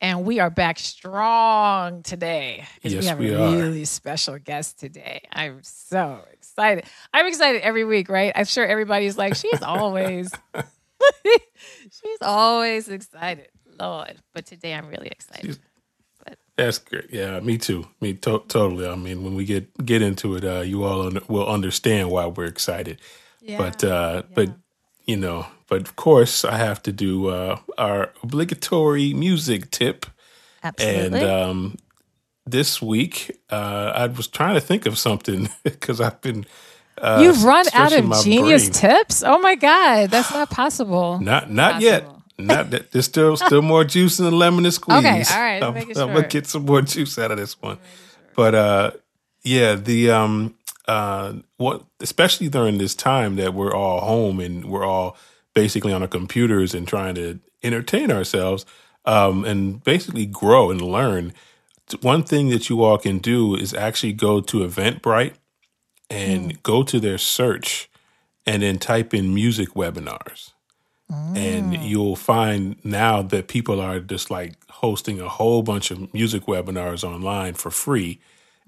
and we are back strong today because Yes, we have we a are. really special guest today. I'm so excited. I'm excited every week, right? I'm sure everybody's like, she's always, she's always excited, Lord. But today I'm really excited. That's great. Yeah, me too. Me to- totally. I mean, when we get get into it, uh, you all un- will understand why we're excited. Yeah, but uh, but you know, but of course, I have to do uh, our obligatory music tip. absolutely. And um, this week, uh, I was trying to think of something because I've been. Uh, You've run out of genius brain. tips. Oh my God, that's not possible. Not not yet. Not that there's still still more juice in the lemon to squeeze. Okay, all right, I'm, I'm sure. gonna get some more juice out of this one. But uh yeah, the um uh what especially during this time that we're all home and we're all basically on our computers and trying to entertain ourselves um and basically grow and learn. One thing that you all can do is actually go to Eventbrite and Hmm. go to their search and then type in music webinars and Mm. you'll find now that people are just like hosting a whole bunch of music webinars online for free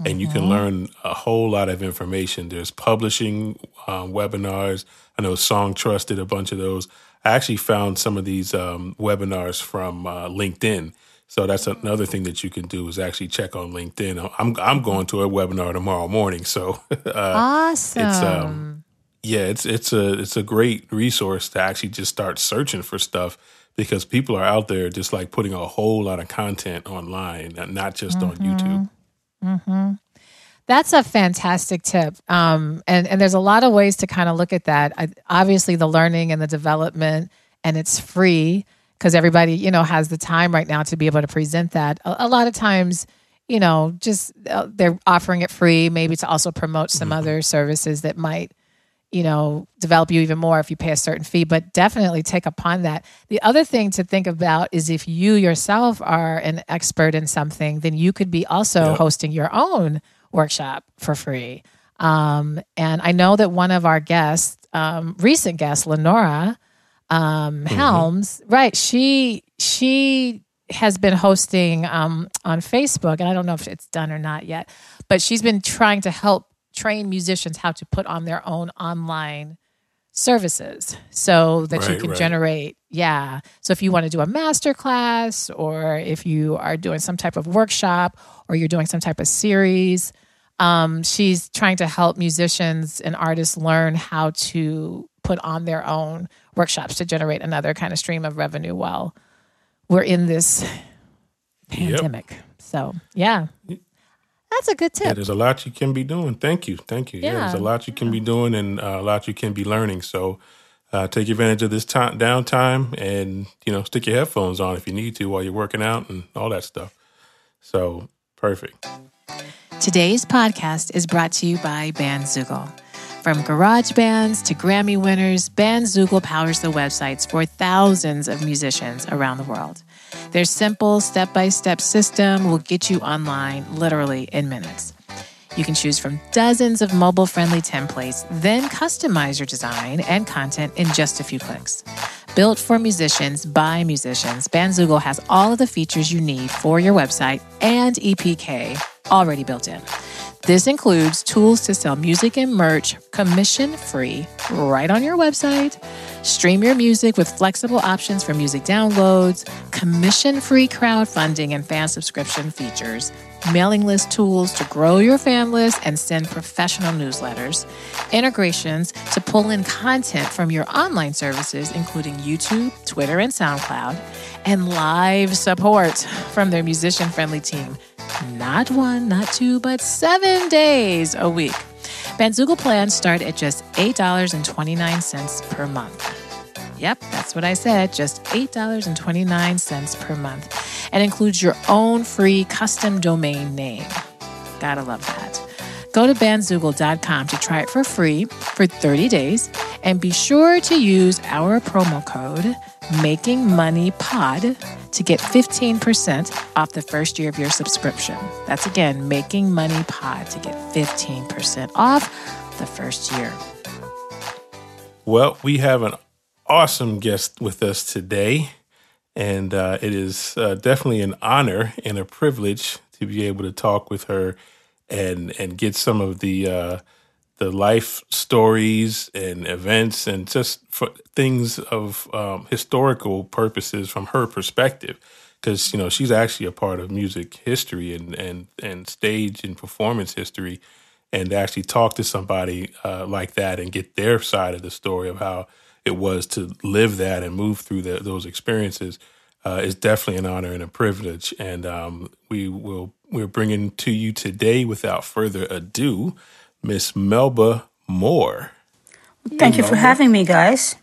and you Mm-hmm. can learn a whole lot of information. There's publishing um, webinars. I know Songtrust did a bunch of those. I actually found some of these um, webinars from uh, linkedin. So that's another thing that you can do is actually check on linkedin. I'm, I'm going to a webinar tomorrow morning. So uh, awesome. it's um yeah it's it's a it's a great resource to actually just start searching for stuff because people are out there just like putting a whole lot of content online not just on youtube That's a fantastic tip. Um, and, and there's a lot of ways to kind of look at that. I, obviously, the learning and the development, and it's free because everybody, you know, has the time right now to be able to present that. A, a lot of times, you know, just uh, they're offering it free, maybe to also promote some other services that might, you know, develop you even more if you pay a certain fee, but definitely take upon that. The other thing to think about is if you yourself are an expert in something, then you could be also Yep. hosting your own workshop for free. Um, and I know that one of our guests, um, recent guest, Lenora um, Helms, right? She she has been hosting um, on Facebook, and I don't know if it's done or not yet, but she's been trying to help train musicians how to put on their own online services so that you can right. generate yeah. So if you want to do a master class or if you are doing some type of workshop or you're doing some type of series um, she's trying to help musicians and artists learn how to put on their own workshops to generate another kind of stream of revenue while we're in this pandemic. So yeah that's a good yeah tip. there's a lot you can be doing. Thank you. Thank you. Yeah, there's a lot you can be doing and uh, a lot you can be learning. So uh, take advantage of this time downtime and you know stick your headphones on if you need to while you're working out and all that stuff. So perfect. Today's podcast is brought to you by Bandzoogle. From garage bands to Grammy winners, Bandzoogle powers the websites for thousands of musicians around the world. Their simple step by step system will get you online literally in minutes. You can choose from dozens of mobile friendly templates, then customize your design and content in just a few clicks. Built for musicians by musicians, Bandzoogle has all of the features you need for your website and EPK already built in. This includes tools to sell music and merch commission free right on your website, stream your music with flexible options for music downloads, commission free crowdfunding and fan subscription features, mailing list tools to grow your fan list and send professional newsletters, integrations to pull in content from your online services, including YouTube, Twitter, and SoundCloud, and live support from their musician friendly team. Not one, not two, but seven days a week. Bandzoogle plans start at just $8.29 per month. Yep, that's what I said, just $8.29 per month, and includes your own free custom domain name. Gotta love that. Go to bandzoogle.com to try it for free for 30 days and be sure to use our promo code Making Money Pod to get 15% off the first year of your subscription. That's again, Making Money Pod to get 15% off the first year. Well, we have an awesome guest with us today, and uh, it is uh, definitely an honor and a privilege to be able to talk with her and and get some of the uh, the life stories and events and just things of um, historical purposes from her perspective. Because you know she's actually a part of music history and and and stage and performance history. And actually talk to somebody uh, like that and get their side of the story of how it was to live that and move through the, those experiences uh, is definitely an honor and a privilege. And um, we will we're bringing to you today, without further ado, Miss Melba Moore. Thank you for having me, guys.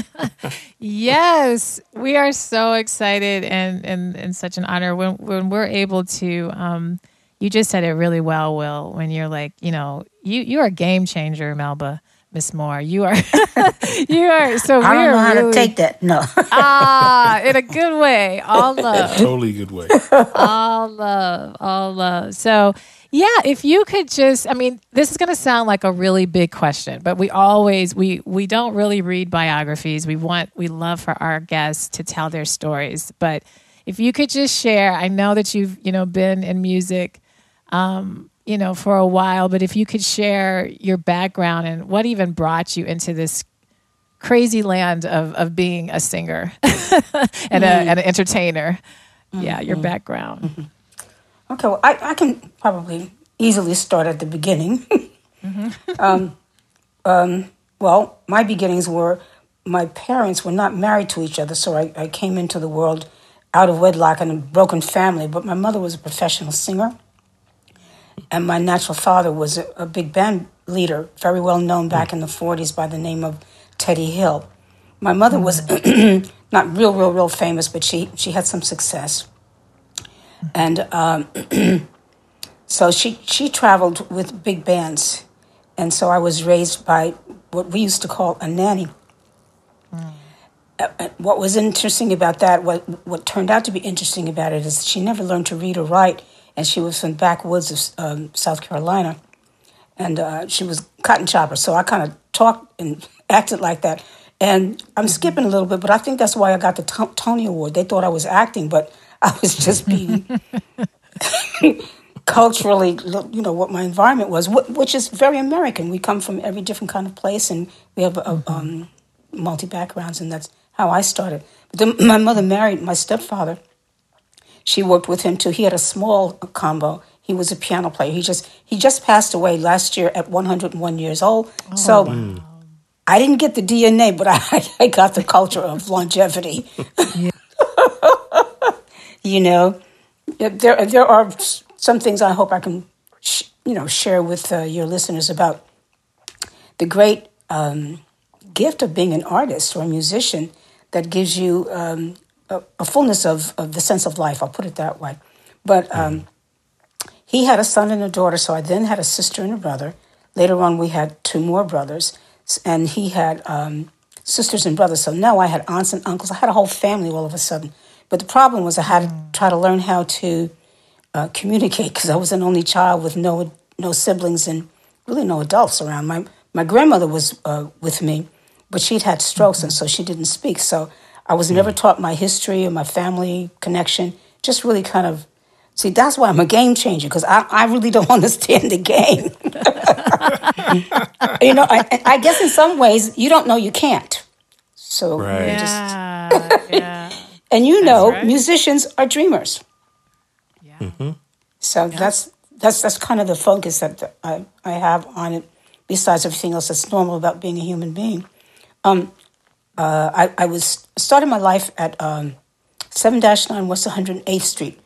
yes, we are so excited and, and, and such an honor when, when we're able to. Um, you just said it really well, Will, when you're like, you know, you, you are a game changer, Melba. Miss Moore. You are, you are. So I don't know how really, to take that. No. ah, in a good way. All love. totally good way. all love. All love. So, yeah, if you could just, I mean, this is going to sound like a really big question, but we always we we don't really read biographies. We want we love for our guests to tell their stories, but if you could just share, I know that you've you know been in music. Um, you know, for a while, but if you could share your background and what even brought you into this crazy land of, of being a singer and, mm-hmm. a, and an entertainer. Mm-hmm. Yeah, your background. Mm-hmm. Okay, well, I, I can probably easily start at the beginning. mm-hmm. um, um, well, my beginnings were my parents were not married to each other, so I, I came into the world out of wedlock and a broken family, but my mother was a professional singer and my natural father was a, a big band leader, very well known back in the 40s by the name of Teddy Hill. My mother was not real, real, real famous, but she, she had some success. And um, so she, she traveled with big bands. And so I was raised by what we used to call a nanny. Mm. Uh, what was interesting about that, what, what turned out to be interesting about it, is she never learned to read or write and she was from the backwoods of um, South Carolina, and uh, she was cotton chopper. So I kind of talked and acted like that. And I'm skipping a little bit, but I think that's why I got the t- Tony Award. They thought I was acting, but I was just being culturally, you know, what my environment was, which is very American. We come from every different kind of place, and we have a, um, multi backgrounds, and that's how I started. But then my mother married my stepfather, she worked with him too. He had a small combo. He was a piano player. He just he just passed away last year at 101 years old. Oh, so wow. I didn't get the DNA, but I, I got the culture of longevity. you know, there there are some things I hope I can sh- you know share with uh, your listeners about the great um, gift of being an artist or a musician that gives you um, a, a fullness of, of the sense of life. I'll put it that way. But um, he had a son and a daughter, so I then had a sister and a brother. Later on, we had two more brothers, and he had um, sisters and brothers. So now I had aunts and uncles. I had a whole family all of a sudden. But the problem was I had to try to learn how to uh, communicate because I was an only child with no no siblings and really no adults around. My my grandmother was uh, with me, but she'd had strokes and so she didn't speak. So I was never taught my history or my family connection. Just really kind of see that's why I'm a game changer because I, I really don't understand the game. you know, I, I, guess in some ways you don't know you can't. So right. yeah, just yeah. and you know, right. musicians are dreamers. Yeah. Mm-hmm. So yeah. that's that's that's kind of the focus that I, I have on it. Besides everything else that's normal about being a human being. Um, uh, I, I was starting my life at um, 7 9 West 108th Street,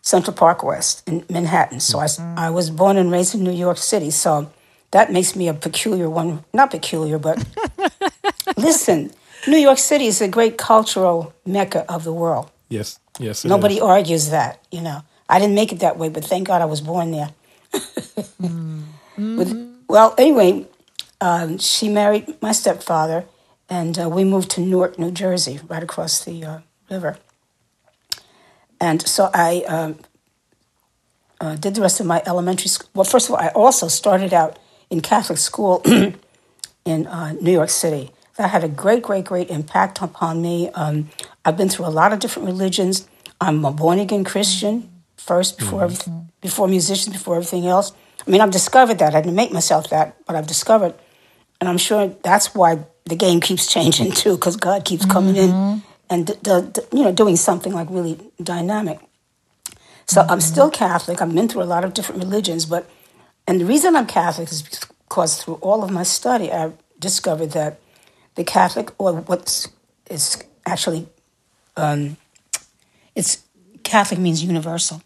Central Park West in Manhattan. So I, mm-hmm. I was born and raised in New York City. So that makes me a peculiar one. Not peculiar, but listen, New York City is a great cultural mecca of the world. Yes, yes. Nobody is. argues that, you know. I didn't make it that way, but thank God I was born there. With, well, anyway, um, she married my stepfather, and uh, we moved to Newark, New Jersey, right across the uh, river. And so I um, uh, did the rest of my elementary school. Well, first of all, I also started out in Catholic school in uh, New York City. That had a great, great, great impact upon me. Um, I've been through a lot of different religions. I'm a born again Christian first, before everyth- before musicians, before everything else. I mean, I've discovered that. I didn't make myself that, but I've discovered, and I'm sure that's why the game keeps changing too, because God keeps coming in and d- d- d- you know doing something like really dynamic. So I'm still Catholic. I've been through a lot of different religions, but and the reason I'm Catholic is because through all of my study, I discovered that the Catholic, or what's is actually, um, it's Catholic means universal.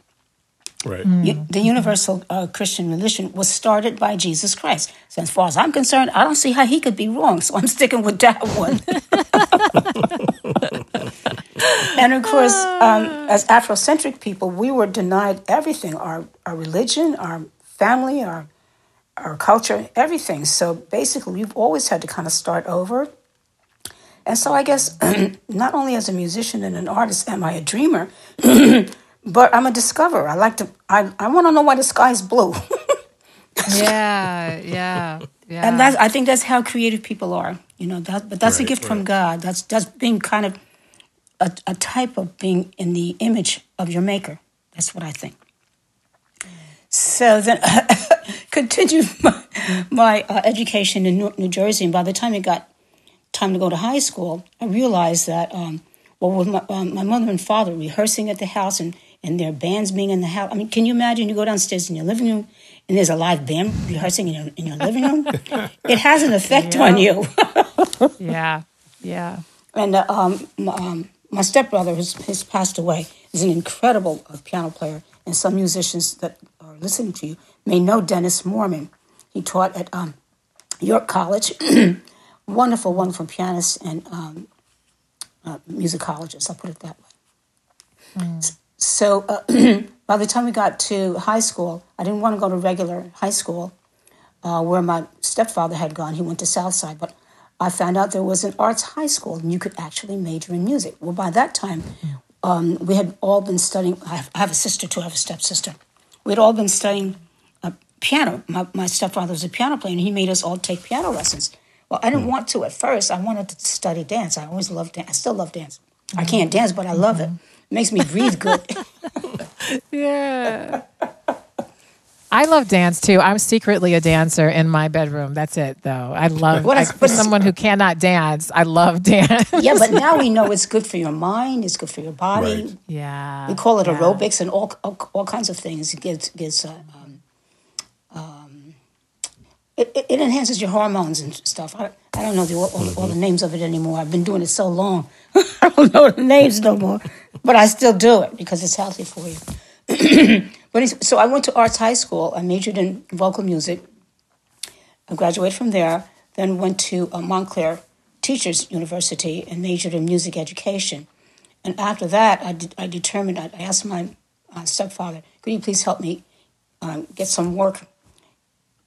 Right. U- The universal uh, Christian religion was started by Jesus Christ. So, as far as I'm concerned, I don't see how he could be wrong. So, I'm sticking with that one. and of course, um, as Afrocentric people, we were denied everything our, our religion, our family, our, our culture, everything. So, basically, we've always had to kind of start over. And so, I guess not only as a musician and an artist am I a dreamer, but I'm a discoverer. I like to. I, I want to know why the sky is blue, Yeah, yeah, yeah. and that's. I think that's how creative people are. You know that. But that's a Right, gift from. God. That's that's being kind of a, a type of being in the image of your maker. That's what I think. So then, continued my, my uh, education in New, New Jersey, and by the time it got time to go to high school, I realized that um, well, with my, um, my mother and father rehearsing at the house and and their bands being in the house. I mean, can you imagine? You go downstairs in your living room and there's a live band rehearsing in your in your living room. it has an effect on you. yeah, yeah. And uh, um, my, um, my stepbrother, has, who's passed away, is an incredible uh, piano player. And some musicians that are listening to you may know Dennis Moorman. He taught at um, York College. wonderful, wonderful pianist and um, uh, musicologist, I'll put it that way. S- So uh, by the time we got to high school, I didn't want to go to regular high school uh, where my stepfather had gone. He went to Southside, but I found out there was an arts high school and you could actually major in music. Well, by that time, um, we had all been studying. I have, I have a sister too. I have a stepsister. We had all been studying uh, piano. My, my stepfather was a piano player, and he made us all take piano lessons. Well, I didn't want to at first. I wanted to study dance. I always loved dance. I still love dance. I can't dance, but I love it. It makes me breathe good. Yeah. I love dance too. I'm secretly a dancer in my bedroom. That's it, though. I love What is- I- for what is- someone who cannot dance. I love dance. yeah, but now we know it's good for your mind. It's good for your body. Right. yeah, We call it yeah. aerobics and all, all all kinds of things. It gives gives uh, um, um, it, it it enhances your hormones and stuff. I, I don't know the, all, all, all the names of it anymore. I've been doing it so long, I don't know the names no more. But I still do it because it's healthy for you. but so I went to arts high school. I majored in vocal music. I graduated from there. Then went to uh, Montclair Teachers University and majored in music education. And after that, I, I determined, I I asked my uh, stepfather, could you please help me um, get some work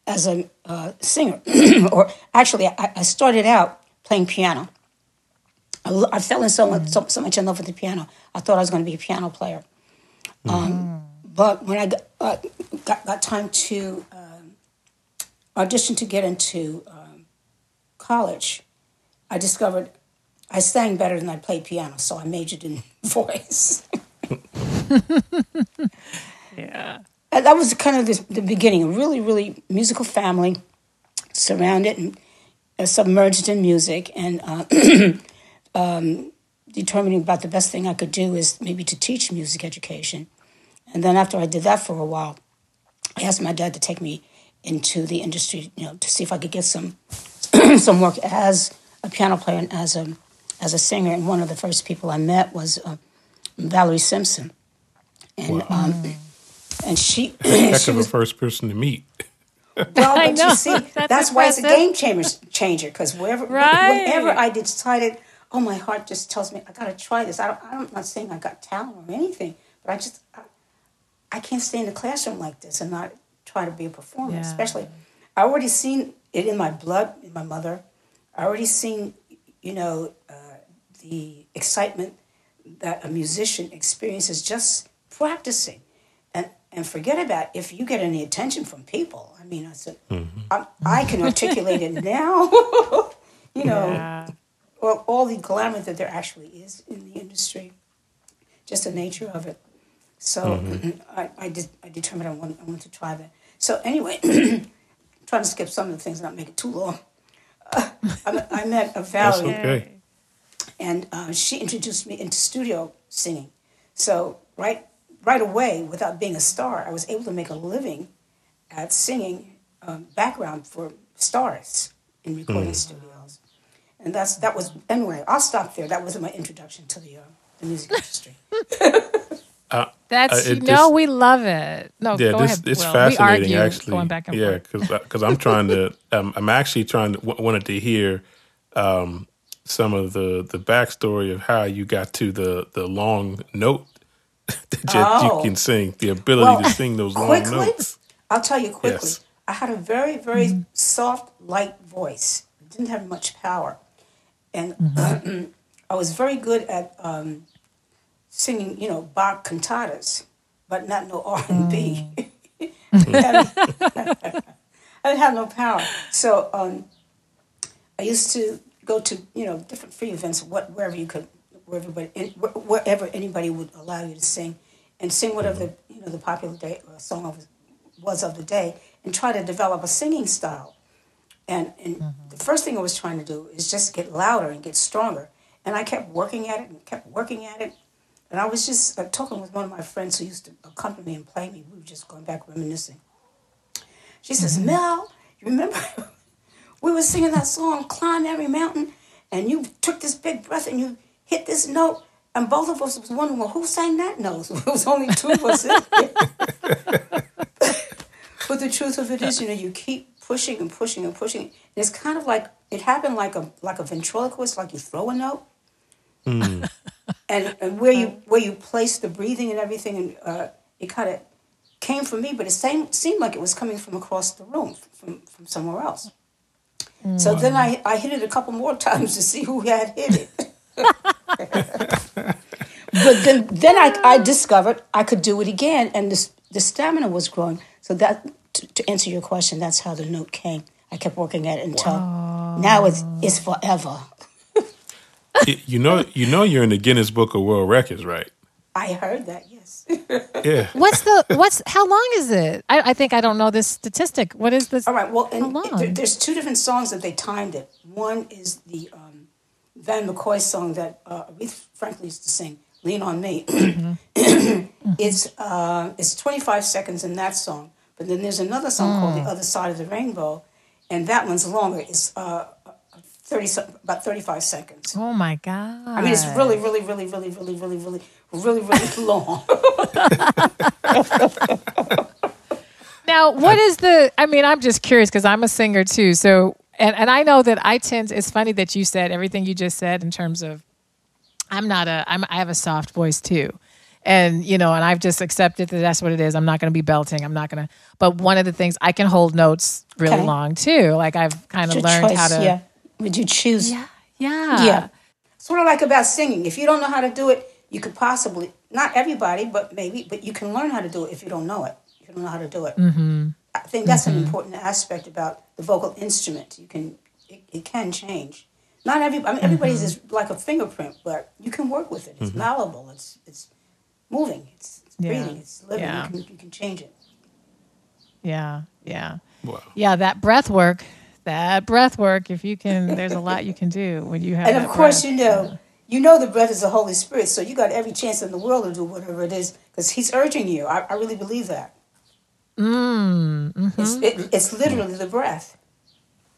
as a uh, singer? or actually, I, I started out playing piano. I, I fell in so much, so, so much in love with the piano. I thought I was going to be a piano player. Um, but when I got, uh, got, got time to um, audition to get into um, college, I discovered I sang better than I played piano, so I majored in voice. Yeah. And that was kind of the, the beginning, a really, really musical family, surrounded and uh, submerged in music, and uh, um, determining about the best thing I could do is maybe to teach music education. And then after I did that for a while, I asked my dad to take me into the industry, you know, to see if I could get some some work as a piano player and as a as a singer. And one of the first people I met was uh, Valerie Simpson, and um, and she Heck she of a was first person to meet. well, I but know. you see, That's that's, why it's a game changer. Changer, because wherever, Right. whenever I decided, oh, my heart just tells me I got to try this. I don't, I'm not saying I got talent or anything, but I just, I, I can't stay in the classroom like this and not try to be a performer. Yeah. Especially, I already seen it in my blood, in my mother. I already seen, you know, uh, the excitement that a musician experiences just practicing. And, and forget about if you get any attention from people. I mean, I said, I, I can articulate it now. you know, Yeah. Well, all the glamour that there actually is in the industry, just the nature of it. So I, I, did, I determined I want, I want to try that. So anyway, trying to skip some of the things, not make it too long. Uh, I, I met a Valerie, okay. and uh, she introduced me into studio singing. So right, right away, without being a star, I was able to make a living at singing um, background for stars in recording studios. And that's that was anyway. I'll stop there. That was my introduction to the uh, the music industry. That's Uh, it no, just- we love it. No, Yeah, go this ahead. it's Will. fascinating. we argue actually, going back and yeah, forth. because I'm trying to. Um, I'm actually trying to w- wanted to hear um, some of the the backstory of how you got to the the long note that you, Oh. you can sing. The ability Well, to sing those long quickly, notes. I'll tell you quickly. Yes. I had a very, very soft, light voice. Didn't have much power, and I was very good at um, singing, you know, Bach cantatas, but not no R and B. I didn't have no power, so um, I used to go to you know different free events, what wherever you could, wherever everybody, wherever anybody would allow you to sing, and sing whatever the you know the popular day uh, song of, was of the day, and try to develop a singing style. And and the first thing I was trying to do is just get louder and get stronger, and I kept working at it and kept working at it, and I was just uh, talking with one of my friends who used to accompany me and play me. We were just going back reminiscing. She says, Mel, you remember we were singing that song, Climb Every Mountain, and you took this big breath and you hit this note, and both of us was wondering, well, who sang that note? It was only two of us. but the truth of it is, you know, you keep pushing and pushing and pushing. And it's kind of like it happened like a like a ventriloquist, like you throw a note, and and where you where you place the breathing and everything, and uh, it kind of came from me, but it same, seemed like it was coming from across the room, from, from somewhere else. So then I, I hit it a couple more times to see who had hit it. but then, then I, I discovered I could do it again, and the, the stamina was growing. So that, to, to answer your question, that's how the note came. I kept working at it until now it's, it's forever. You know, you know, you're in the Guinness Book of World Records, right? I heard that, yes. Yeah. What's the what's how long is it? I, I think I don't know this statistic. What is this? All right. Well, and How long? there- there's two different songs that they timed it. One is the um, Van McCoy song that uh, Aretha Franklin used to sing, "Lean on Me." it's uh, it's 25 seconds in that song, but then there's another song called "The Other Side of the Rainbow," and that one's longer. It's uh, 30 about 35 seconds. Oh my god! I mean, it's really, really, really, really, really, really, really, really, really long. Now, what is the? I mean, I'm just curious because I'm a singer too. So, and and I know that I tend. It's funny that you said everything you just said in terms of. I'm not a. I'm. I have a soft voice too, and you know, and I've just accepted that that's what it is. I'm not going to be belting. I'm not going to. But one of the things I can hold notes really Okay. long too. Like I've kind of learned choice, how to. yeah. Would you choose? Yeah. Yeah. Yeah. That's what I like about singing. If you don't know how to do it, you could possibly, not everybody, but maybe, but you can learn how to do it if you don't know it. If you don't know how to do it. Mm-hmm. I think that's an mm-hmm. important aspect about the vocal instrument. You can, it, it can change. Not every, I mean, everybody's mm-hmm. is like a fingerprint, but you can work with it. It's mm-hmm. malleable. It's, it's moving. It's, it's Yeah. breathing. It's living. Yeah. You, can, you can change it. Yeah. Yeah. Wow. Yeah. That breath work. That breath work. If you can, there's a lot you can do when you have. And of course, breath. you know, you know the breath is the Holy Spirit, so you got every chance in the world to do whatever it is because He's urging you. I, I really believe that. Mm, mm-hmm. It's, it, it's literally the breath.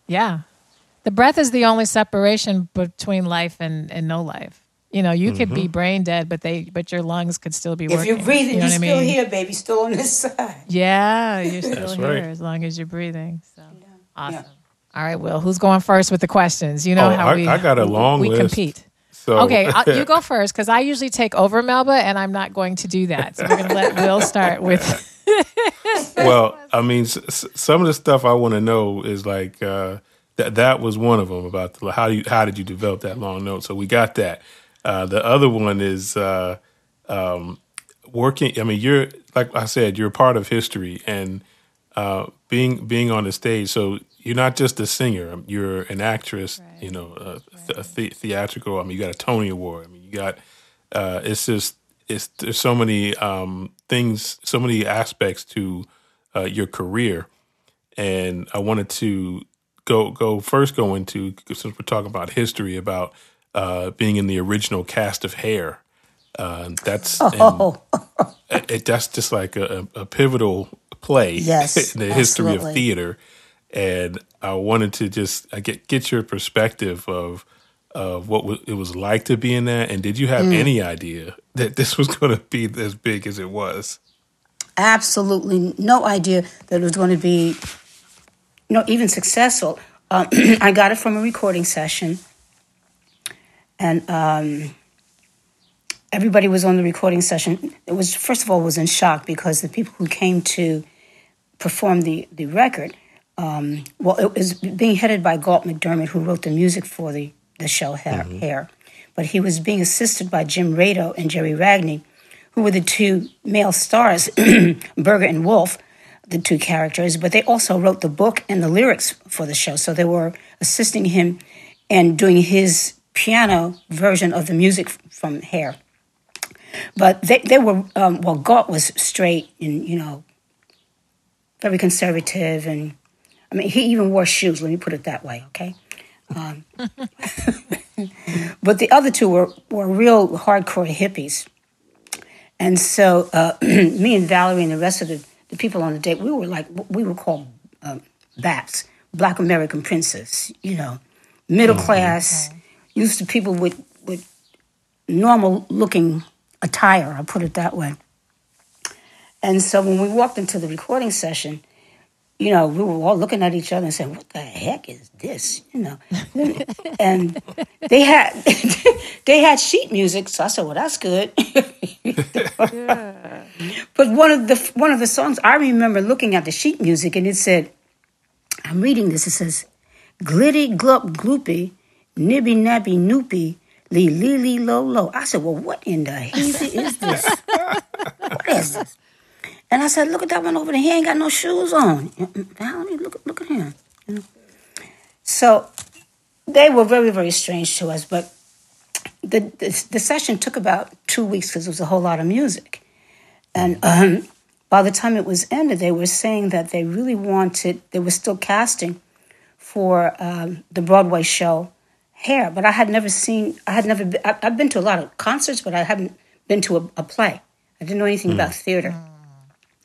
Yeah. The breath is the only separation between life and, and no life. You know, you could be brain dead, but they but your lungs could still be If working. If you're breathing, you know you're what I still mean? here, baby, still on this side. Yeah, you're still That's here right. as long as you're breathing. So awesome. Yeah. All right, Will, who's going first with the questions? You know Oh, how I- we I got a we- long we list. compete. So Okay, I'll, you go first because I usually take over Melba, and I'm not going to do that. So we're going to let Will start with. well, I mean, s- some of the stuff I want to know is like uh, that. That was one of them about the, how you how did you develop that long note. So we got that. Uh, the other one is uh, um, working. I mean, you're like I said, you're part of history and uh, being being on the stage. So you're not just a singer; you're an actress. Right. You know, a, a the- theatrical. I mean, you got a Tony Award. I mean, you got. Uh, it's just it's there's so many um, things, so many aspects to uh, your career, and I wanted to go go first go into since we're talking about history about uh, being in the original cast of Hair. Uh, that's oh. it, that's just like a, a pivotal play yes, in the history of theater, and I wanted to just I get get your perspective of of what it was like to be in that, and did you have mm. any idea that this was going to be as big as it was? Absolutely no idea that it was going to be, you know, even successful. Um, I got it from a recording session, and um, everybody was on the recording session. It was first of all was in shock because the people who came to perform the the record, um, well, it was being headed by Galt MacDermot, who wrote the music for the the show Hair. Mm-hmm. Hair. But he was being assisted by Jim Rado and Jerry Ragni, who were the two male stars, Berger and Wolf, the two characters. But they also wrote the book and the lyrics for the show. So they were assisting him and doing his piano version of the music from Hair. But they, they were, um, well, Galt was straight and, you know, very conservative. And I mean, he even wore shoes, let me put it that way, okay? Um, but the other two were, were real hardcore hippies. And so uh, me and Valerie and the rest of the, the people on the date, we were like, we were called uh, BAPs, Black American Princes, you know, middle mm-hmm. class, used to people with, with normal looking attire, I'll put it that way. And so when we walked into the recording session, you know, we were all looking at each other and saying, "What the heck is this?" You know, and they had they had sheet music, so I said, "Well, that's good." yeah. But one of the one of the songs I remember looking at the sheet music, and it said, "I'm reading this." It says, "Glitty glup gloopy, nibby nabby noopy." Lee lee lee low low. I said, well, what in the heezy is this? what is this? And I said, look at that one over there. He ain't got no shoes on. Look, look at him. You know? So they were very, very strange to us. But the, the, the session took about two weeks because it was a whole lot of music. And um, by the time it was ended, they were saying that they really wanted, they were still casting for um, the Broadway show Hair. But I had never seen, I had never, been, I, have been to a lot of concerts, but I haven't been to a, a play. I didn't know anything mm. about theater. Mm.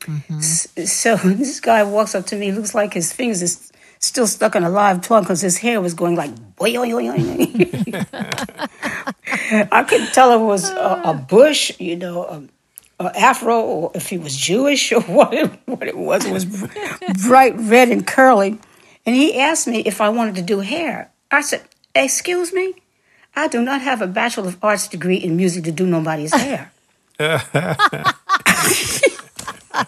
Mm-hmm. So this guy walks up to me, looks like his fingers is still stuck in a live plug because his hair was going like boy, boy, boy, I couldn't tell if it was a, a bush, you know, a, a, afro, or if he was Jewish or what it, what it was. It was bright red and curly. And he asked me if I wanted to do hair. I said, Excuse me? I do not have a Bachelor of Arts degree in music to do nobody's hair.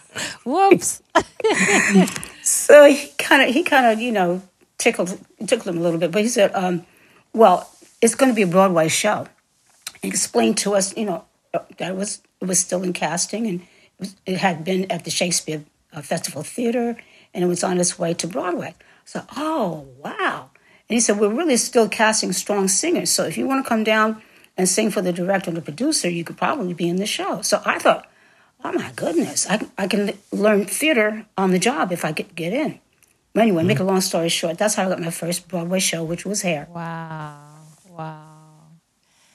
Whoops. so he kind of, he kind of, you know, tickled, tickled him a little bit. But he said, um, "Well, it's going to be a Broadway show." He explained to us, you know, that it was it was still in casting, and it, was, it had been at the Shakespeare uh, Festival Theater, and it was on its way to Broadway. So, oh wow! And he said, "We're really still casting strong singers. So if you want to come down." And sing for the director and the producer, you could probably be in the show. So I thought, oh my goodness, I, I can learn theater on the job if I get, get in. But anyway, mm-hmm. make a long story short, that's how I got my first Broadway show, which was Hair. Wow. Wow.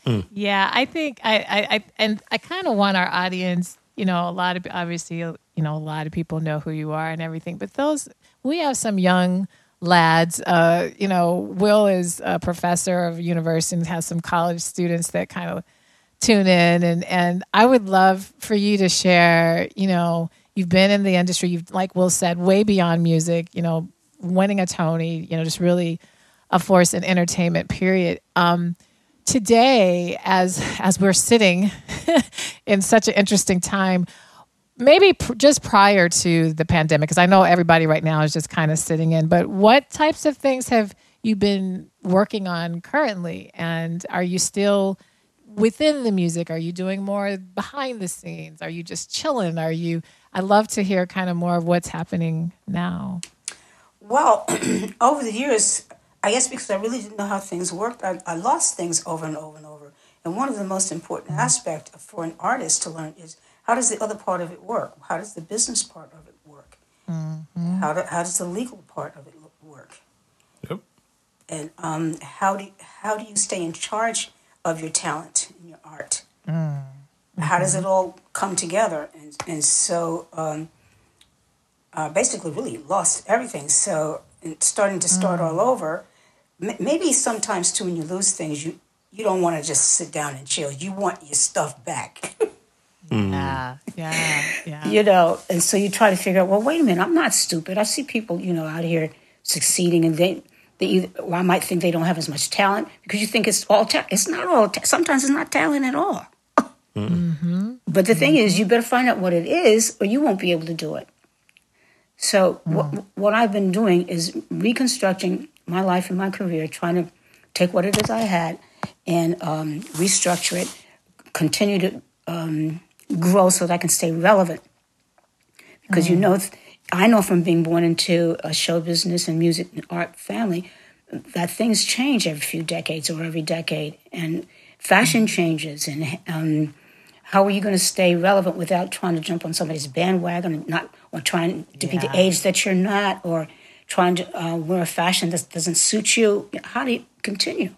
Mm. Yeah, I think I, I, I and I kind of want our audience, you know, a lot of obviously, you know, a lot of people know who you are and everything, but those we have some young lads. Uh, you know, Will is a professor of university and has some college students that kind of tune in and and I would love for you to share, you know, you've been in the industry, you've like Will said, way beyond music, you know, winning a Tony, you know, just really a force in entertainment, period. Um, today, as as we're sitting in such an interesting time, maybe pr- just prior to the pandemic, because I know everybody right now is just kind of sitting in, but what types of things have you been working on currently? And are you still within the music? Are you doing more behind the scenes? Are you just chilling? Are you, I love to hear kind of more of what's happening now. Well, over the years, I guess because I really didn't know how things worked, I, I lost things over and over and over. And one of the most important mm-hmm. aspects for an artist to learn is how does the other part of it work? How does the business part of it work? Mm-hmm. How, do, how does the legal part of it work? Yep. And um, how do how do you stay in charge of your talent and your art? Mm-hmm. How does it all come together? And and so um, uh, basically, really lost everything. So starting to start mm. all over. M- maybe sometimes too, when you lose things, you you don't want to just sit down and chill. You want your stuff back. mm. Yeah, yeah, yeah. You know, and so you try to figure out. Well, wait a minute. I'm not stupid. I see people, you know, out here succeeding, and they they either, well, I might think they don't have as much talent because you think it's all ta- it's not all. Ta- sometimes it's not talent at all. mm-hmm. But the thing mm-hmm. is, you better find out what it is, or you won't be able to do it. So mm. what what I've been doing is reconstructing my life and my career, trying to take what it is I had and um, restructure it, continue to um, grow so that I can stay relevant. Because mm. you know, I know from being born into a show business and music and art family that things change every few decades or every decade, and fashion mm. changes, and um, how are you going to stay relevant without trying to jump on somebody's bandwagon and not or trying to yeah. be the age that you're not or trying to uh, wear a fashion that doesn't suit you how do you continue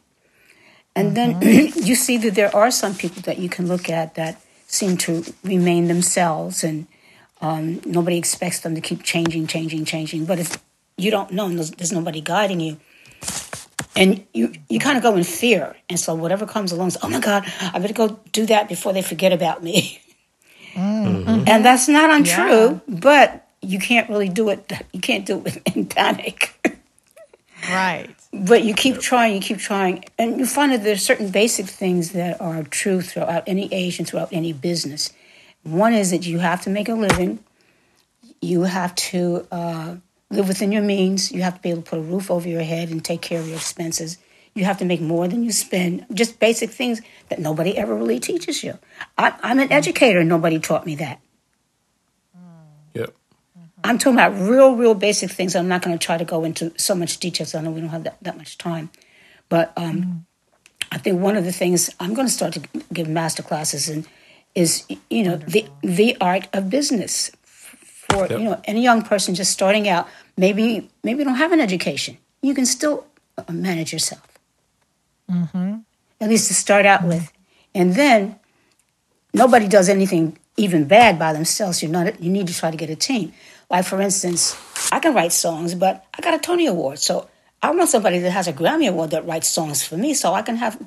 and mm-hmm. then you see that there are some people that you can look at that seem to remain themselves and um, nobody expects them to keep changing changing changing but if you don't know and there's, there's nobody guiding you and you you kind of go in fear and so whatever comes along oh my god i better go do that before they forget about me Mm-hmm. And that's not untrue, yeah. but you can't really do it. You can't do it in panic. right. But you keep trying, you keep trying, and you find that there's certain basic things that are true throughout any age and throughout any business. One is that you have to make a living. You have to uh, live within your means. You have to be able to put a roof over your head and take care of your expenses you have to make more than you spend. Just basic things that nobody ever really teaches you. I, am an educator. Nobody taught me that. Yep. I'm talking about real, real basic things. I'm not going to try to go into so much detail. So I know we don't have that, that much time. But um, mm. I think one of the things I'm going to start to give master classes in is, you know, Wonderful. the the art of business for yep. you know any young person just starting out. Maybe maybe don't have an education. You can still uh, manage yourself mm-hmm. at least to start out with. And then nobody does anything even bad by themselves. You're not. You need to try to get a team. Like for instance, I can write songs, but I got a Tony Award, so I want somebody that has a Grammy Award that writes songs for me, so I can have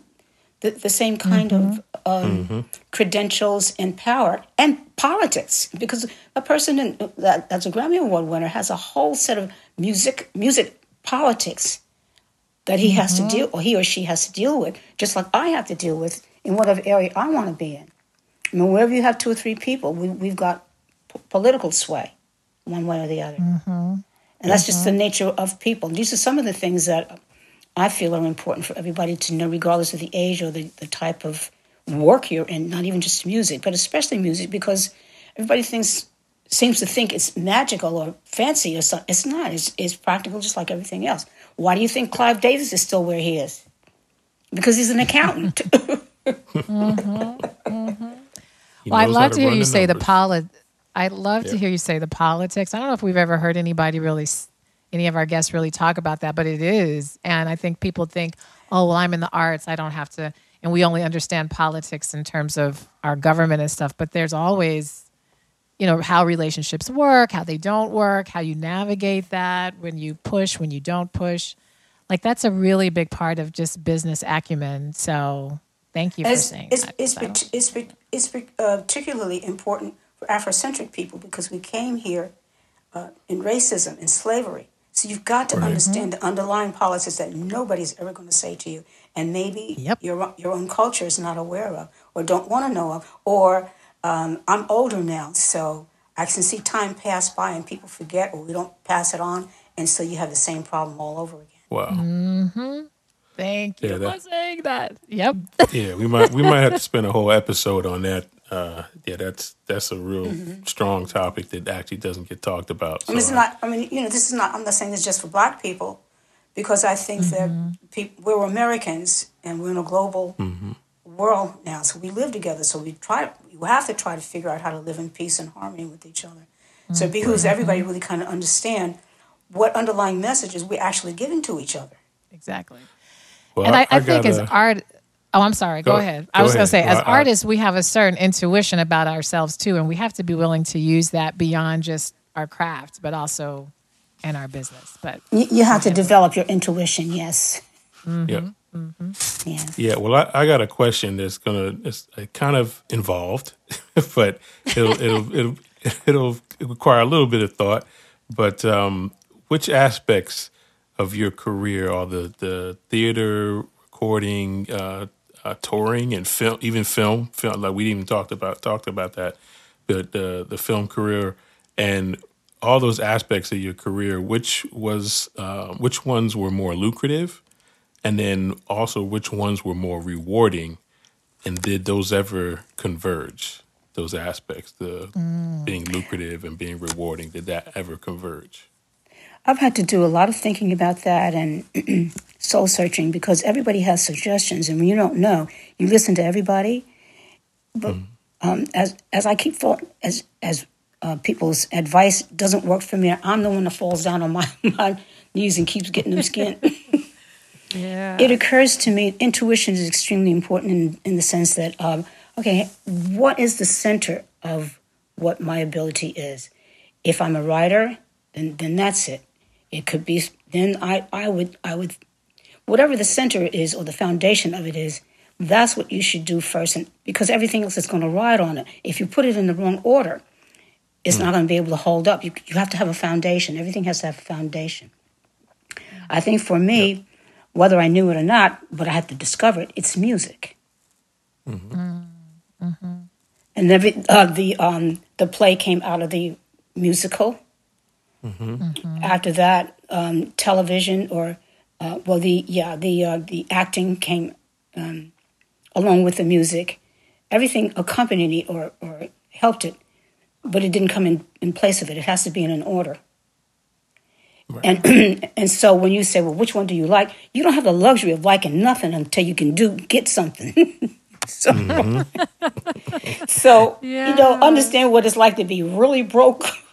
the, the same kind mm-hmm. of um, mm-hmm. credentials and power and politics. Because a person in, that, that's a Grammy Award winner has a whole set of music music politics that he mm-hmm. has to mm-hmm. deal or he or she has to deal with, just like I have to deal with in whatever area I want to be in. I mean, wherever you have two or three people, we, have got p- political sway, one way or the other, mm-hmm. and that's mm-hmm. just the mm-hmm. nature of people. These are some of the things that I feel are important for everybody to know, regardless of the age or the, the type of work you're in. Not even just music, but especially music, because everybody thinks seems to think it's magical or fancy or something. It's not. It's, it's practical, just like everything else. Why do you think Clive Davis is still where he is? Because he's an accountant. mm-hmm, mm-hmm. Well, I'd love to, to hear you say the polit. I'd love yeah. to hear you say the politics. I don't know if we've ever heard anybody really, any of our guests really talk about that, but it is. And I think people think, oh, well, I'm in the arts. I don't have to. And we only understand politics in terms of our government and stuff. But there's always you know how relationships work how they don't work how you navigate that when you push when you don't push like that's a really big part of just business acumen so thank you for saying it's, that it's, so. it's, it's uh, particularly important for afrocentric people because we came here uh, in racism and slavery so you've got to right. understand mm-hmm. the underlying policies that nobody's ever going to say to you and maybe yep. your, your own culture is not aware of or don't want to know of or um, I'm older now, so I can see time pass by and people forget or we don't pass it on. And so you have the same problem all over again. Wow. Mm-hmm. Thank you Yeah, that- for saying that. Yep. Yeah, we might we might have to spend a whole episode on that. Uh, yeah, that's that's a real mm-hmm. strong topic that actually doesn't get talked about. And this is not, I mean, you know, this is not, I'm not saying this just for black people, because I think that mm-hmm. peop we're Americans and we're in a global mm-hmm. world now. So we live together. So we try, we have to try to figure out how to live in peace and harmony with each other. So it behooves everybody really kind of understand what underlying messages we're actually giving to each other. Exactly. well, and I, I, think got as a- art. Oh, I'm sorry. Go, Go- ahead. go I was going to say, as Well, artists, we have a certain intuition about ourselves too, and we have to be willing to use that beyond just our craft, but also in our business. But You, you have to develop your intuition, yes. yeah. Yeah. Yeah, well, I, I got a question that's gonna it's uh, kind of involved, but it'll it'll it'll it'll require a little bit of thought. But um, which aspects of your career are the the theater, recording, uh, uh, touring, and film, even film, film? Like we even talked about talked about that, but the the film career and all those aspects of your career. Which was uh, which ones were more lucrative? and then also which ones were more rewarding and did those ever converge those aspects the being lucrative and being rewarding did that ever converge I've had to do a lot of thinking about that and soul searching because everybody has suggestions, and when you don't know, you listen to everybody. But um, as as I keep fall, as as uh, people's advice doesn't work for me, I'm the one that falls down on my, my knees and keeps getting them skinned. yeah, it occurs to me intuition is extremely important in, in the sense that um, okay what is the center of what my ability is if i'm a writer then then that's it it could be then i i would i would whatever the center is or the foundation of it is that's what you should do first and because everything else is going to ride on it. If you put it in the wrong order it's not going to be able to hold up. You, you have to have a foundation. Everything has to have a foundation. I think for me whether I knew it or not, but I had to discover it. It's music. And every, uh, the um, the play came out of the musical. After that, um, television or uh, well, the yeah the uh, the acting came um, along with the music. Everything accompanied it or or helped it, but it didn't come in in place of it. It has to be in an order. And and so when you say, well, which one do you like? You don't have the luxury of liking nothing until you can do get something. so, so you know, understand what it's like to be really broke.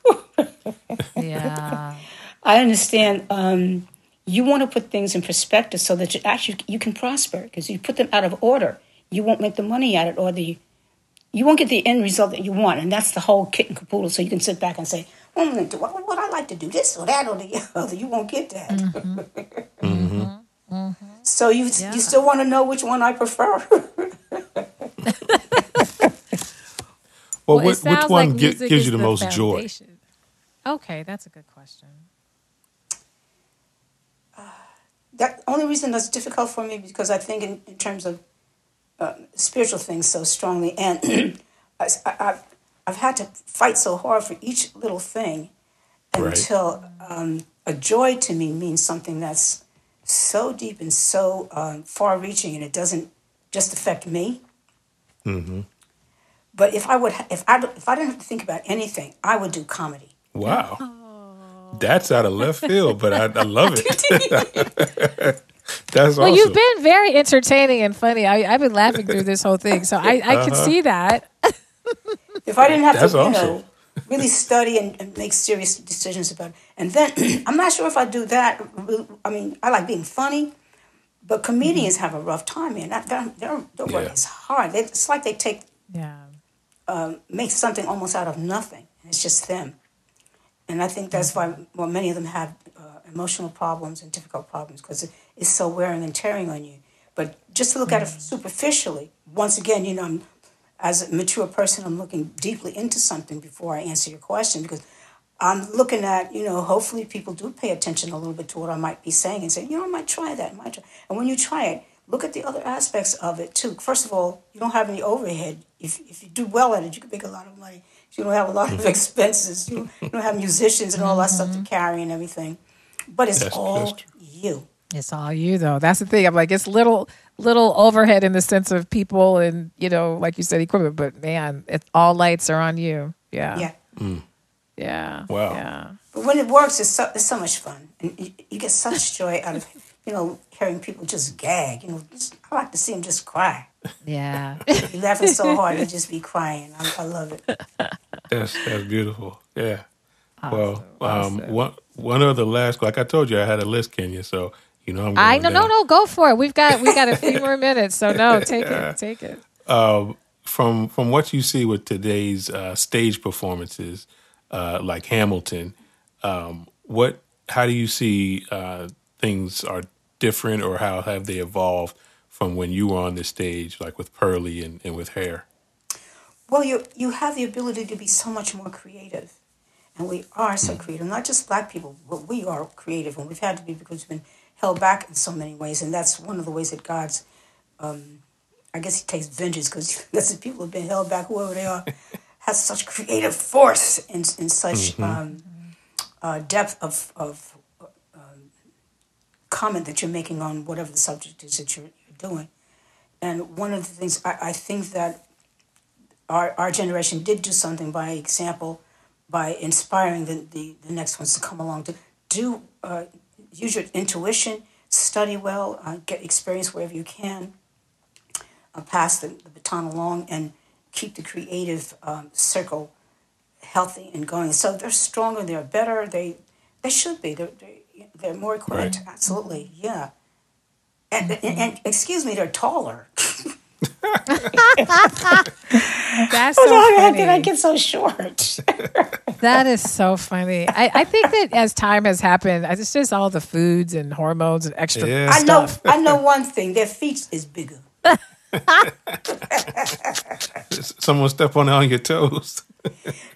yeah, I understand. Um, you want to put things in perspective so that you actually you can prosper because you put them out of order, you won't make the money at it, or the you won't get the end result that you want, and that's the whole kit and caboodle. So you can sit back and say, "Well, I'm gonna do what, what I like to do, this or that or the other." You won't get that. Mm-hmm. Mm-hmm. Mm-hmm. So you Yeah. you still want to know which one I prefer? well, it which, which one like gi- gives you the, most joy foundation. Okay, that's a good question. that only reason that's difficult for me because I think in, in terms of uh, spiritual things so strongly, and I, I, I've had to fight so hard for each little thing Right. until um, a joy to me means something that's so deep and so um, far-reaching, and it doesn't just affect me. But if I would, if I, if I didn't have to think about anything, I would do comedy. Wow that's out of left field but i, I love it that's Well, awesome you've been very entertaining and funny. I, I've been laughing through this whole thing, so I, I can uh-huh. see that. If I didn't have That's to, you awesome. know, really study and, and make serious decisions about it. And then I'm not sure if I do that. I mean, I like being funny, but comedians mm-hmm. have a rough time, man. That- Their, their, their work Yeah. is hard. They, it's like they take Yeah. Um, make something almost out of nothing. It's just them. And I think that's why well, many of them have uh, emotional problems and difficult problems because it, it's so wearing and tearing on you. But just to look at it superficially, once again, you know, I'm, as a mature person, I'm looking deeply into something before I answer your question because I'm looking at, you know, hopefully people do pay attention a little bit to what I might be saying and say, you know, I might try that. I might try. And when you try it, look at the other aspects of it too. First of all, you don't have any overhead. If, if you do well at it, you can make a lot of money. You don't have a lot of mm-hmm. expenses. You, you don't have musicians and all that stuff to mm-hmm. carry and everything. But it's That's- all that's you. It's all you though. That's the thing. I'm like, it's little little overhead in the sense of people and you know, like you said, equipment. But man, it, all lights are on you. Yeah. Yeah. Mm. Yeah. Wow. Yeah. But when it works, it's so, it's so much fun. And you, you get such joy out of, you know, hearing people just gag. You know, just, I like to see them just cry. Yeah. You're laughing so hard, you just be crying. I, I love it. That's that's beautiful. Yeah. well, um, one one of the last, like I told you, I had a list, Kenya. So you know, I'm. I going no no down. no go for it. We've got we got a few more minutes, so no, take it, take it. from from what you see with today's uh, stage performances, uh, like Hamilton, um, what how do you see uh, things are different, or how have they evolved from when you were on the stage, like with Purlie and, and with Hair? Well, you you have the ability to be so much more creative, and we are so creative. Not just black people, but we are creative, and we've had to be because we've been held back in so many ways, and that's one of the ways that God's. Um, I guess He takes vengeance because that's the people who've been held back, whoever they are, has such creative force and in such um, uh, depth of of um, comment that you're making on whatever the subject is that you're, you're doing. And one of the things I, I think that our, our generation did do something by example, by inspiring the, the, the next ones to come along to do uh, use your intuition, study well, uh, get experience wherever you can, uh, pass the, the baton along, and keep the creative um, circle healthy and going. So they're stronger, they're better, they they should be. They're, they're, they're more equipped. Right. Absolutely, yeah. And, and, and excuse me, they're taller. That's oh, so How did I get so short? That is so funny. I, I think that as time has happened, it's just all the foods and hormones and extra Yeah. I know. I know one thing. Their feet is bigger. Someone step on on your toes.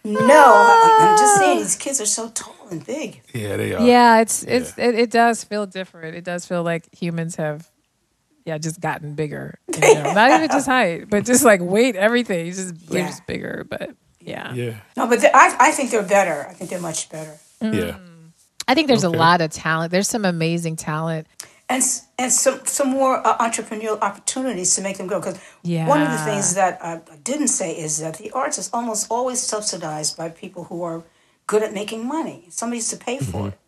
No, I- I'm just saying these kids are so tall and big. yeah, they are. Yeah, it's it's it, it does feel different. It does feel like humans have yeah, just gotten bigger. in general. Not even just height, but just like weight, everything. It's just, they're Yeah. just bigger. But yeah. Yeah. No, but they- I, I think they're better. I think they're much better. Mm. Yeah. I think there's Okay. a lot of talent. There's some amazing talent. And and some some more uh, entrepreneurial opportunities to make them go. Because one of the things that I I didn't say is that the arts is almost always subsidized by people who are good at making money. Somebody's to pay for mm-hmm. it.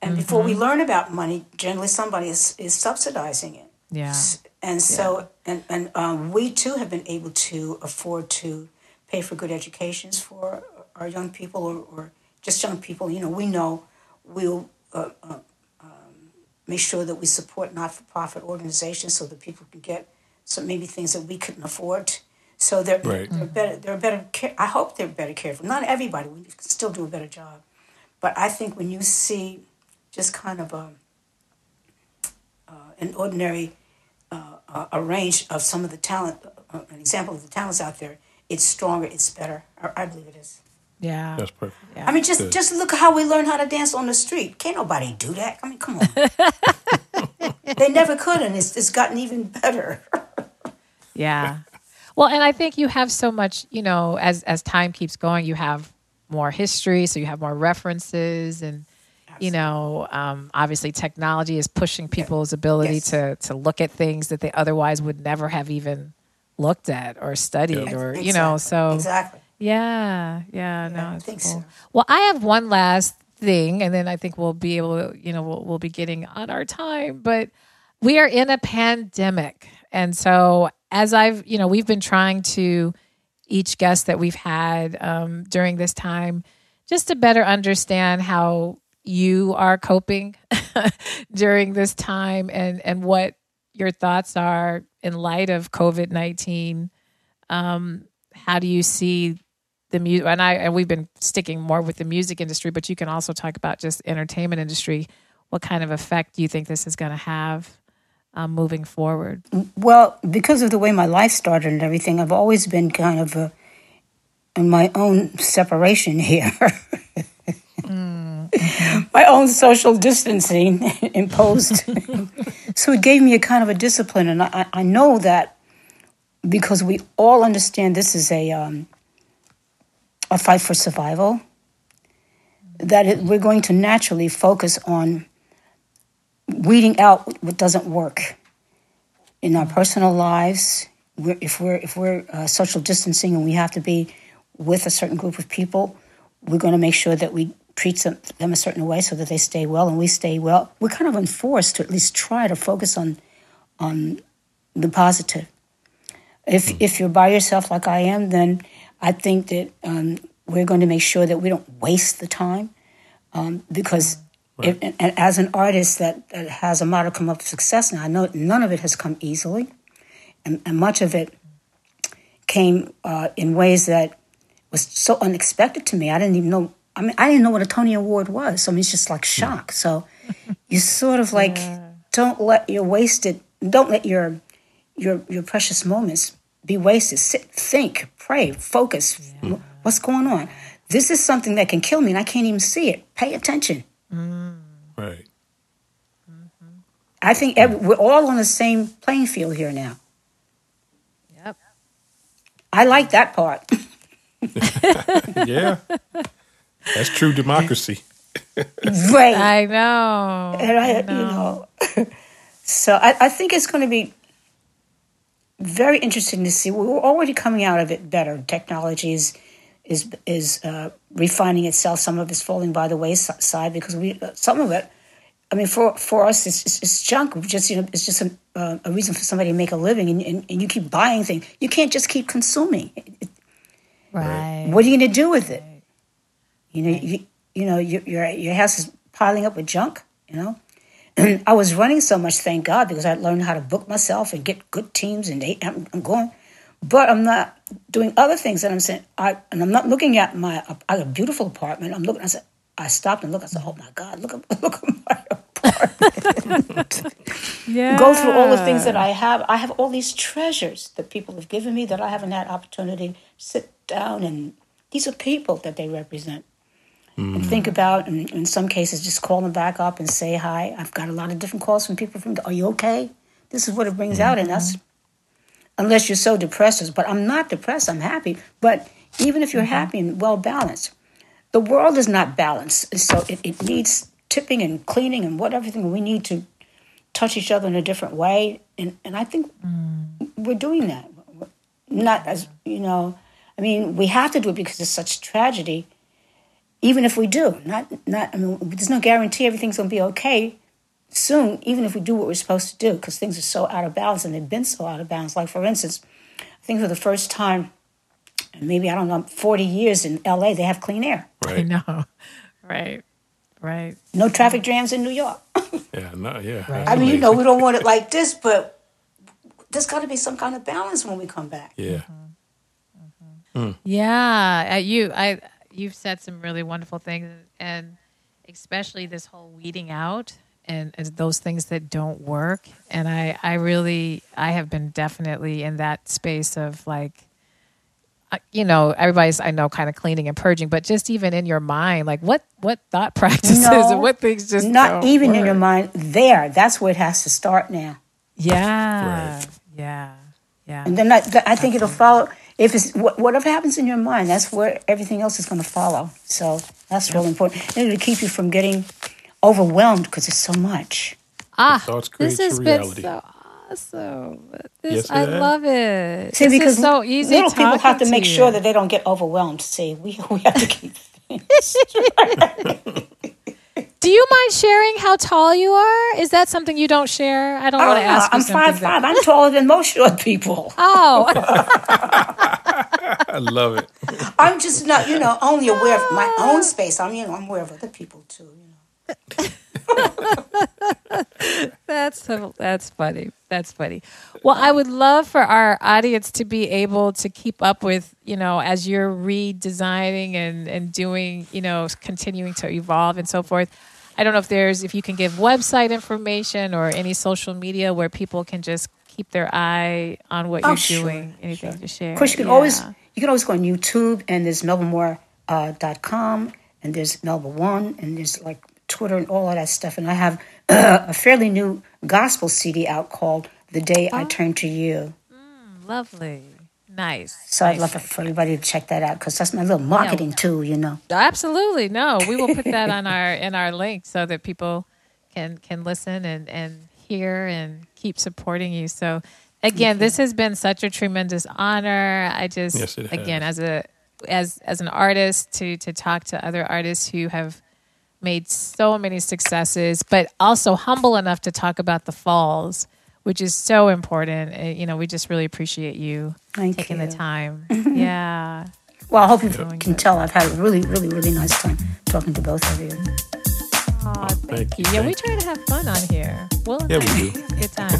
And before we mm-hmm. learn about money, generally somebody is, is subsidizing it. Yeah. And so, and, and um, we too have been able to afford to pay for good educations for our young people or, or just young people. You know, we know we'll uh, uh, um, make sure that we support not for profit organizations so that people can get some maybe things that we couldn't afford. So they're, Right. they're better. They're better. Care, I hope they're better cared for. Not everybody. We can still do a better job. But I think when you see just kind of a uh, an ordinary uh, a range of some of the talent, uh, an example of the talents out there, it's stronger, it's better. I, I believe it is. Yeah. That's perfect. Yeah. I mean, just Good. just look at how we learn how to dance on the street. Can't nobody do that. I mean, come on. they never could, and it's, it's gotten even better. Yeah. Well, and I think you have so much, you know, as as time keeps going, you have more history, so you have more references and you know, um, obviously technology is pushing people's ability Yes. to to look at things that they otherwise would never have even looked at or studied Yeah. or you know, so exactly. yeah, yeah, Yeah, no, I think cool. so. Well, I have one last thing, and then I think we'll be able to, you know, we'll, we'll be getting on our time. But we are in a pandemic, and so as I've, you know, we've been trying to each guest that we've had um, during this time, just to better understand how you are coping during this time, and and what your thoughts are in light of COVID nineteen. Um, how do you see the music and I and we've been sticking more with the music industry, but you can also talk about just entertainment industry. What kind of effect do you think this is going to have um, moving forward? Well, because of the way my life started and everything, I've always been kind of uh in my own separation here. My own social distancing imposed. so it gave me a kind of a discipline. And I, I know that because we all understand this is a, um, a fight for survival. That it, we're going to naturally focus on weeding out what doesn't work in our personal lives. We're, if we're if we're uh, social distancing and we have to be with a certain group of people, we're going to make sure that we treat them, them a certain way so that they stay well and we stay well. We're kind of enforced to at least try to focus on on the positive. If mm. if you're by yourself like I am, then I think that um, we're going to make sure that we don't waste the time um, because. Right. If, and as an artist that, that has a modicum of success now, I know none of it has come easily, and, and much of it came uh, in ways that was so unexpected to me. I didn't even know. I mean, I didn't know what a Tony Award was. So I mean, it's just like shock. So you sort of like yeah. don't let your wasted, don't let your your your precious moments be wasted. Sit, think, pray, focus. Yeah. What's going on? This is something that can kill me, and I can't even see it. Pay attention. Mm. Right. Mm-hmm. I think every, we're all on the same playing field here now. Yep. I like that part. yeah. That's true democracy. right. I know. And I, I know. you know. so I, I think it's going to be very interesting to see. We're already coming out of it better. Technology is is is uh, refining itself. Some of it's falling by the wayside because we uh, some of it. I mean, for for us, it's, it's, it's junk. Just you know, it's just a, uh, a, reason for somebody to make a living, and, and, and, you keep buying things. You can't just keep consuming. Right. What are you going to do with it? You know, you, you know, your, your your house is piling up with junk. You know, I was running so much, thank God, because I learned how to book myself and get good teams, and they, I'm, I'm going. But I'm not doing other things that I'm saying. I and I'm not looking at my. I a beautiful apartment. I'm looking. I said. I stopped and looked. I said, "Oh my God! Look at look at my apartment." yeah. Go through all the things that I have. I have all these treasures that people have given me that I haven't had opportunity to sit down and. These are people that they represent mm. and think about, and in some cases, just call them back up and say hi. I've got a lot of different calls from people from, Are you okay? This is what it brings mm-hmm. out in us. Unless you're so depressed, but I'm not depressed, I'm happy. But even if you're mm-hmm. happy and well balanced, the world is not balanced. So it, it needs tipping and cleaning and what everything we need to touch each other in a different way. And, and I think mm. we're doing that. Not as, you know, I mean, we have to do it because it's such tragedy even if we do, not not I mean, there's no guarantee everything's going to be okay soon. Even if we do what we're supposed to do, because things are so out of balance and they've been so out of balance. Like for instance, I think for the first time, maybe I don't know, 40 years in L.A. they have clean air. Right. I know, right, right. No traffic jams in New York. yeah, no, yeah. Right. I mean, you know, we don't want it like this, but there's got to be some kind of balance when we come back. Yeah. Mm-hmm. Mm. Yeah, uh, you, I, you've said some really wonderful things, and especially this whole weeding out and, and, those things that don't work. And I, I really, I have been definitely in that space of like, uh, you know, everybody's I know kind of cleaning and purging, but just even in your mind, like what what thought practices no, and what things just not even work. in your mind. There, that's where it has to start now. Yeah, right. yeah, yeah. And then I, I think it'll follow if it's whatever happens in your mind, that's where everything else is going to follow. So that's yeah. really important. And to keep you from getting overwhelmed because it's so much. Ah, this has been so awesome. This, yes, I love it. See, this because so easy. Little people have to, to make you. sure that they don't get overwhelmed. See, we we have to keep things. Do you mind sharing how tall you are? Is that something you don't share? I don't want to ask. I'm five five. I'm taller than most short people. Oh, I love it. I'm just not, you know, only aware of my own space. I'm, you know, I'm aware of other people too. You know. that's that's funny. That's funny. Well, I would love for our audience to be able to keep up with, you know, as you're redesigning and and doing, you know, continuing to evolve and so forth. I don't know if there's if you can give website information or any social media where people can just keep their eye on what oh, you're sure, doing. Anything sure. to share? Of course, you can yeah. always you can always go on YouTube and there's melbamoore.com uh, dot com, and there's Melba One and there's like Twitter and all of that stuff. And I have uh, a fairly new gospel CD out called "The Day oh. I Turned to You." Mm, lovely. Nice. So I'd love for everybody to check that out because that's my little marketing tool, you know. Absolutely. No, we will put that on our in our link so that people can can listen and and hear and keep supporting you. So again, this has been such a tremendous honor. I just Yes, it again has. as a as as an artist to to talk to other artists who have made so many successes, but also humble enough to talk about the falls, which is so important. Uh, You know, we just really appreciate you Thank taking you. the time. yeah. Well, I hope you can good. tell I've had a really, really, really nice time talking to both of you. Aw, thank you, Yeah, we try to have fun on here. Well, Yeah, we do. Good time.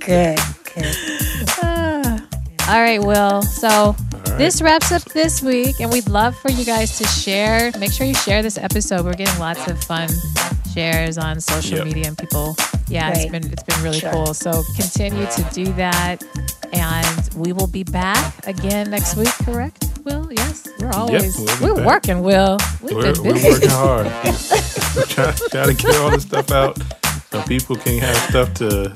Good, good. All right, Will. So this wraps up this week, and we'd love for you guys to share. Make sure you share this episode. We're getting lots of fun shares on social Yep. media, and people. Yeah, it's Great. been it's been really Sure. cool. So continue to do that, and we will be back again next week. Correct, Will? Yes, we're always we'll we're back. working. Will we've We're, been we're working hard. we're trying, trying to get all this stuff out so people can have stuff to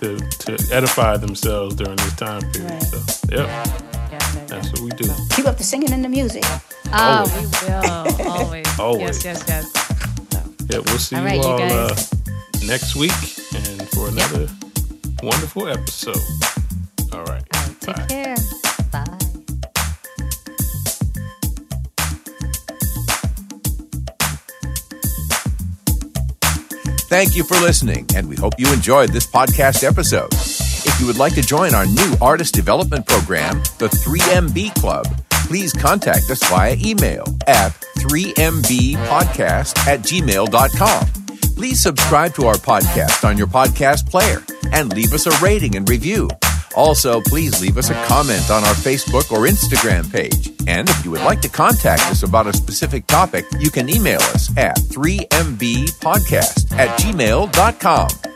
to, to, to edify themselves during this time period. Right. So, yep, Yeah, yeah, that's what we do. Keep up the singing and the music. Oh, Always. we will always. Always. Yes, yes, yes. Yeah, we'll see All you right, you all uh, next week and for another wonderful episode. All right. Take Bye. care. Bye. Thank you for listening, and we hope you enjoyed this podcast episode. If you would like to join our new artist development program, the 3MB Club, please contact us via email at 3mbpodcast at gmail.com. Please subscribe to our podcast on your podcast player and leave us a rating and review. Also, please leave us a comment on our Facebook or Instagram page. And if you would like to contact us about a specific topic, you can email us at 3mbpodcast at gmail.com.